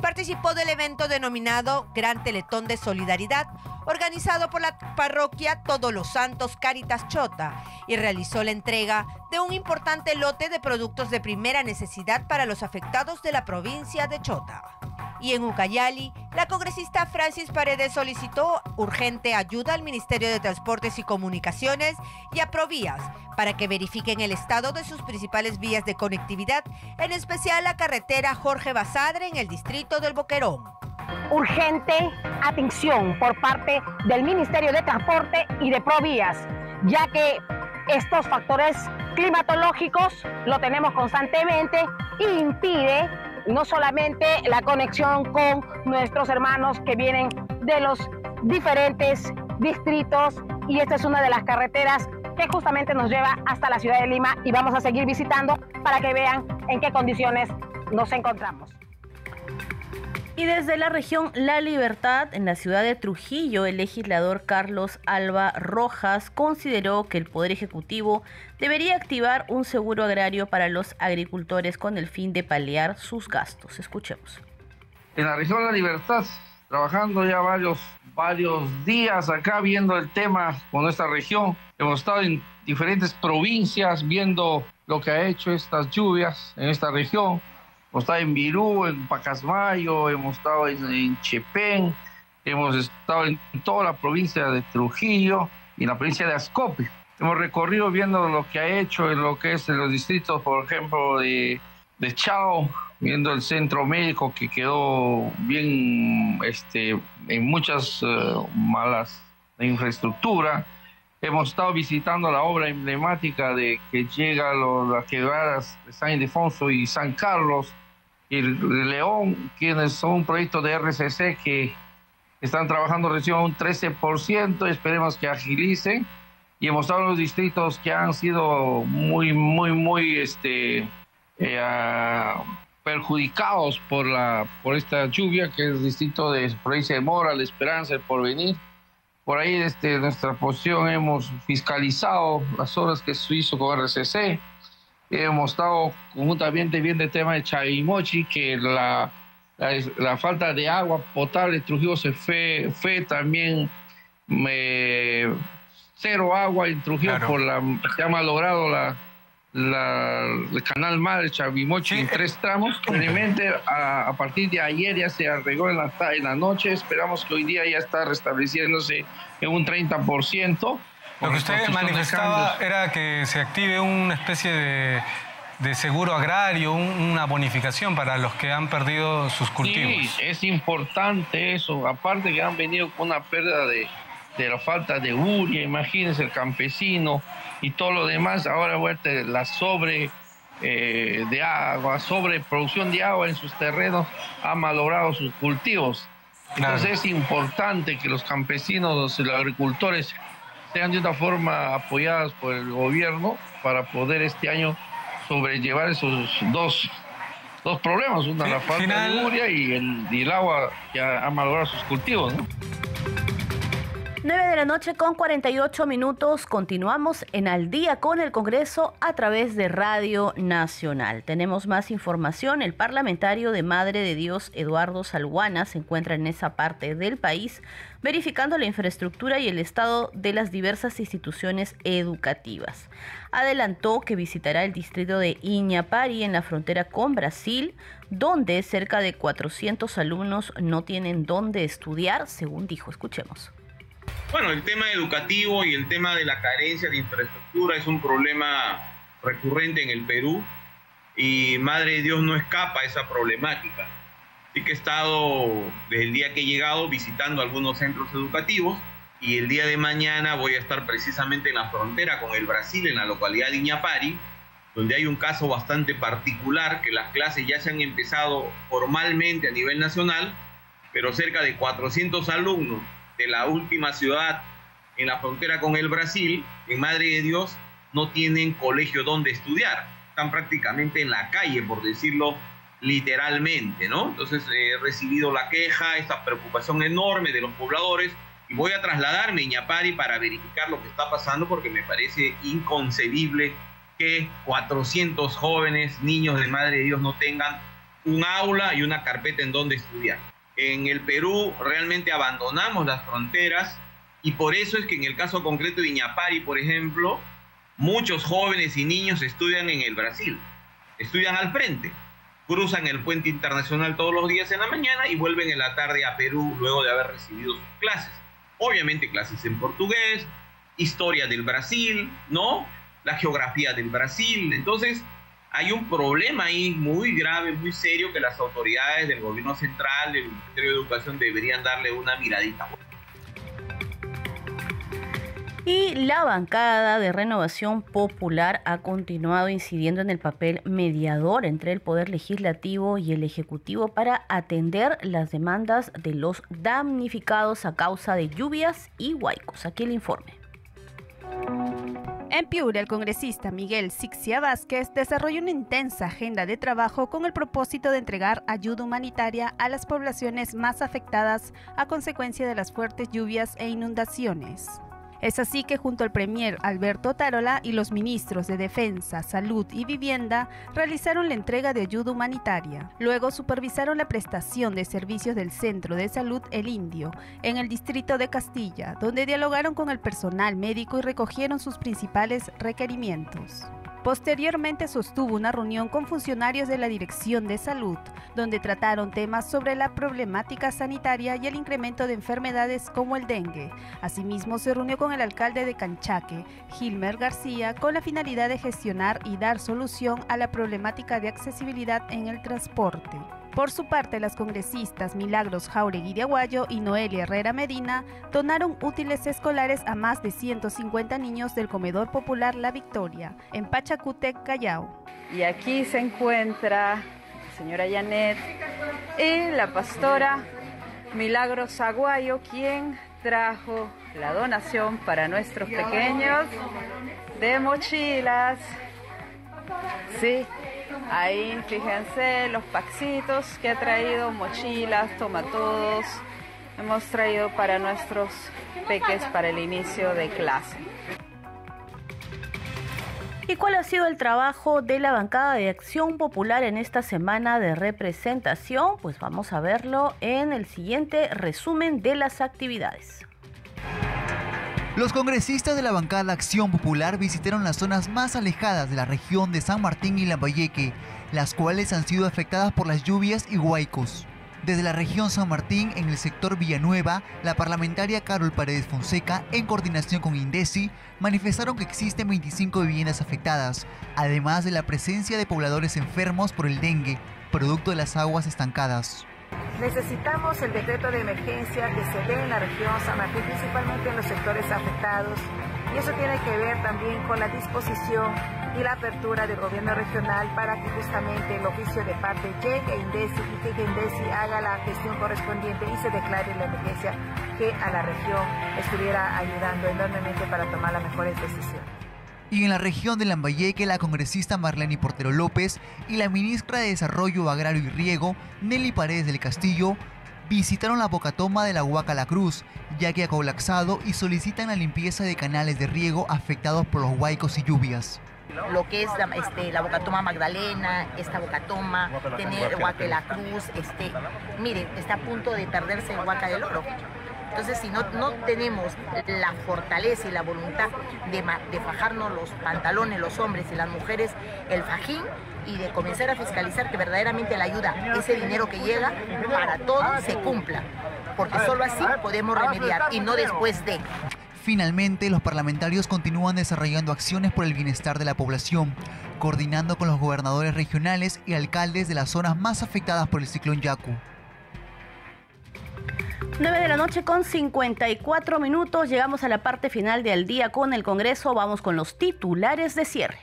participó del evento denominado Gran Teletón de Solidaridad, organizado por la parroquia Todos los Santos Caritas Chota, y realizó la entrega de un importante lote de productos de primera necesidad para los afectados de la provincia de Chota. Y en Ucayali, la congresista Francis Paredes solicitó urgente ayuda al Ministerio de Transportes y Comunicaciones y a Provías para que verifiquen el estado de sus principales vías de conectividad, en especial la carretera Jorge Basadre en el distrito del Boquerón. Urgente atención por parte del Ministerio de Transporte y de Provías, ya que estos factores climatológicos lo tenemos constantemente e impide no solamente la conexión con nuestros hermanos que vienen de los diferentes distritos y esta es una de las carreteras que justamente nos lleva hasta la ciudad de Lima y vamos a seguir visitando para que vean en qué condiciones nos encontramos. Y desde la región La Libertad, en la ciudad de Trujillo, el legislador Carlos Alba Rojas consideró que el Poder Ejecutivo debería activar un seguro agrario para los agricultores con el fin de paliar sus gastos. Escuchemos. En la región La Libertad, trabajando ya varios, varios días acá viendo el tema con nuestra región. Hemos estado en diferentes provincias viendo lo que ha hecho estas lluvias en esta región Hemos estado en Virú, en Pacasmayo, hemos estado en, Chepén, hemos estado en toda la provincia de Trujillo y en la provincia de Ascope. Hemos recorrido viendo lo que ha hecho en lo que es en los distritos, por ejemplo, de, de Chao, viendo el centro médico que quedó bien este, en muchas eh, malas infraestructura. Hemos estado visitando la obra emblemática de que llega a las quebradas de San Ildefonso y San Carlos y León, quienes son un proyecto de RCC que están trabajando recién un 13%, esperemos que agilicen. Y hemos estado en los distritos que han sido muy, muy, muy este, eh, ah, perjudicados por, la, por esta lluvia, que es el distrito de provincia de Mora, La Esperanza, El Porvenir por ahí desde nuestra posición hemos fiscalizado las obras que se hizo con RCC. Hemos estado conjuntamente viendo el tema de Chavimochi, que la, la, falta de agua potable Trujillo se fue, fue también me, cero agua en Trujillo por la se ha malogrado la, la, el canal Madre Chavimochi en tres tramos. Realmente a, a, partir de ayer ya se arregló en la, en la noche. Esperamos que hoy día ya está restableciéndose en un 30%. Lo que usted manifestaba era que se active una especie de, de seguro agrario, una bonificación para los que han perdido sus cultivos. Sí, es importante eso. Aparte que han venido con una pérdida de, de la falta de uria, imagínense el campesino y todo lo demás, ahora vuelta la sobre eh, de agua, sobre producción de agua en sus terrenos, ha malogrado sus cultivos. Entonces es importante que los campesinos, los agricultores sean de una forma apoyados por el gobierno para poder este año sobrellevar esos dos, dos problemas, una la falta de y el, y el agua que ha, ha malogrado sus cultivos. ¿no? 9 de la noche con 48 minutos. Continuamos en Al día con el Congreso a través de Radio Nacional. Tenemos más información. El parlamentario de Madre de Dios, Eduardo Salguana, se encuentra en esa parte del país verificando la infraestructura y el estado de las diversas instituciones educativas. Adelantó que visitará el distrito de Iñapari en la frontera con Brasil, donde cerca de 400 alumnos no tienen dónde estudiar, según dijo. Escuchemos. Bueno, el tema educativo y el tema de la carencia de infraestructura es un problema recurrente en el Perú y Madre de Dios no escapa a esa problemática. Así que he estado desde el día que he llegado visitando algunos centros educativos y el día de mañana voy a estar precisamente en la frontera con el Brasil, en la localidad de Iñapari, donde hay un caso bastante particular, que las clases ya se han empezado formalmente a nivel nacional, pero cerca de 400 alumnos de la última ciudad en la frontera con el Brasil, en Madre de Dios, no tienen colegio donde estudiar. Están prácticamente en la calle, por decirlo literalmente, ¿no? Entonces he recibido la queja, esta preocupación enorme de los pobladores y voy a trasladarme a Iñapari para verificar lo que está pasando porque me parece inconcebible que 400 jóvenes, niños de Madre de Dios, no tengan un aula y una carpeta en donde estudiar. En el Perú realmente abandonamos las fronteras y por eso es que en el caso concreto de Iñapari, por ejemplo, muchos jóvenes y niños estudian en el Brasil, estudian al frente, cruzan el puente internacional todos los días en la mañana y vuelven en la tarde a Perú luego de haber recibido sus clases. Obviamente clases en portugués, historia del Brasil, ¿no? La geografía del Brasil. Entonces, hay un problema ahí muy grave, muy serio que las autoridades del gobierno central, del Ministerio de Educación deberían darle una miradita. Y la bancada de renovación popular ha continuado incidiendo en el papel mediador entre el Poder Legislativo y el Ejecutivo para atender las demandas de los damnificados a causa de lluvias y huaicos. Aquí el informe. En Piura, el congresista Miguel Sixia Vázquez desarrolló una intensa agenda de trabajo con el propósito de entregar ayuda humanitaria a las poblaciones más afectadas a consecuencia de las fuertes lluvias e inundaciones. Es así que junto al Premier Alberto Tarola y los ministros de Defensa, Salud y Vivienda realizaron la entrega de ayuda humanitaria. Luego supervisaron la prestación de servicios del Centro de Salud El Indio en el distrito de Castilla, donde dialogaron con el personal médico y recogieron sus principales requerimientos. Posteriormente sostuvo una reunión con funcionarios de la Dirección de Salud, donde trataron temas sobre la problemática sanitaria y el incremento de enfermedades como el dengue. Asimismo, se reunió con el alcalde de Canchaque, Gilmer García, con la finalidad de gestionar y dar solución a la problemática de accesibilidad en el transporte. Por su parte, las congresistas Milagros Jauregui de Aguayo y Noelia Herrera Medina donaron útiles escolares a más de 150 niños del Comedor Popular La Victoria, en Pachacútec, Callao. Y aquí se encuentra la señora Janet y la pastora Milagros Aguayo, quien trajo la donación para nuestros pequeños de mochilas. Sí, Ahí fíjense los paxitos que ha traído, mochilas, tomatodos. Hemos traído para nuestros peques para el inicio de clase. ¿Y cuál ha sido el trabajo de la bancada de Acción Popular en esta semana de representación? Pues vamos a verlo en el siguiente resumen de las actividades. Los congresistas de la bancada Acción Popular visitaron las zonas más alejadas de la región de San Martín y Lambayeque, las cuales han sido afectadas por las lluvias y huaicos. Desde la región San Martín, en el sector Villanueva, la parlamentaria Carol Paredes Fonseca, en coordinación con INDECI, manifestaron que existen 25 viviendas afectadas, además de la presencia de pobladores enfermos por el dengue, producto de las aguas estancadas. Necesitamos el decreto de emergencia que se dé en la región San Martín, principalmente en los sectores afectados. Y eso tiene que ver también con la disposición y la apertura del gobierno regional para que justamente el oficio de parte llegue a INDECI y que INDECI haga la gestión correspondiente y se declare la emergencia que a la región estuviera ayudando enormemente para tomar las mejores decisiones. Y en la región de Lambayeque, la congresista Marlene Portero López y la ministra de Desarrollo Agrario y Riego, Nelly Paredes del Castillo, visitaron la bocatoma de la Huaca La Cruz, ya que ha colapsado y solicitan la limpieza de canales de riego afectados por los huaicos y lluvias lo que es la, este, la Bocatoma Magdalena, esta Bocatoma, tener Huaca la Cruz, este, miren, está a punto de perderse el Huaca del Oro. Entonces, si no, no tenemos la fortaleza y la voluntad de, de fajarnos los pantalones, los hombres y las mujeres, el fajín, y de comenzar a fiscalizar que verdaderamente la ayuda, ese dinero que llega para todos, se cumpla. Porque solo así podemos remediar y no después de. Finalmente, los parlamentarios continúan desarrollando acciones por el bienestar de la población, coordinando con los gobernadores regionales y alcaldes de las zonas más afectadas por el ciclón Yaku. 9 de la noche con 54 minutos. Llegamos a la parte final del día con el Congreso. Vamos con los titulares de cierre.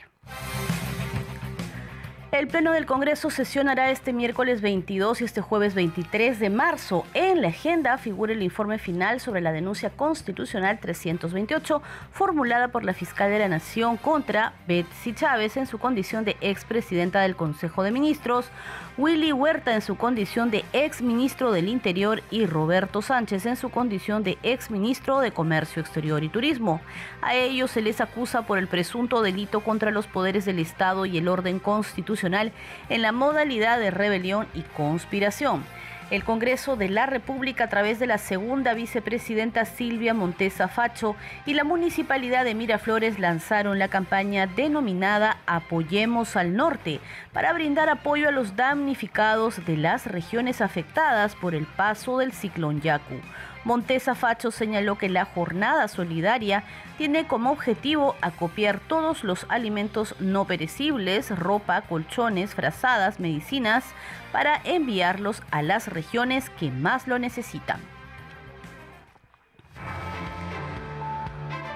El Pleno del Congreso sesionará este miércoles 22 y este jueves 23 de marzo. En la agenda figura el informe final sobre la denuncia constitucional 328 formulada por la fiscal de la Nación contra Betsy Chávez en su condición de expresidenta del Consejo de Ministros, Willy Huerta en su condición de exministro del Interior y Roberto Sánchez en su condición de exministro de Comercio Exterior y Turismo. A ellos se les acusa por el presunto delito contra los poderes del Estado y el orden constitucional en la modalidad de rebelión y conspiración. El Congreso de la República a través de la segunda vicepresidenta Silvia Montesa Facho y la Municipalidad de Miraflores lanzaron la campaña denominada Apoyemos al Norte para brindar apoyo a los damnificados de las regiones afectadas por el paso del ciclón Yaku. Montesa Facho señaló que la jornada solidaria tiene como objetivo acopiar todos los alimentos no perecibles, ropa, colchones, frazadas, medicinas, para enviarlos a las regiones que más lo necesitan.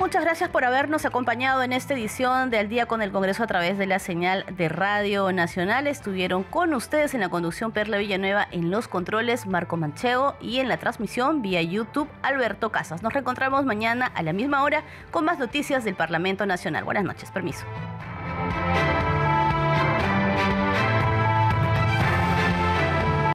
Muchas gracias por habernos acompañado en esta edición de Al Día con el Congreso a través de la señal de Radio Nacional. Estuvieron con ustedes en la conducción Perla Villanueva, en los controles Marco Mancheo y en la transmisión vía YouTube Alberto Casas. Nos reencontramos mañana a la misma hora con más noticias del Parlamento Nacional. Buenas noches, permiso.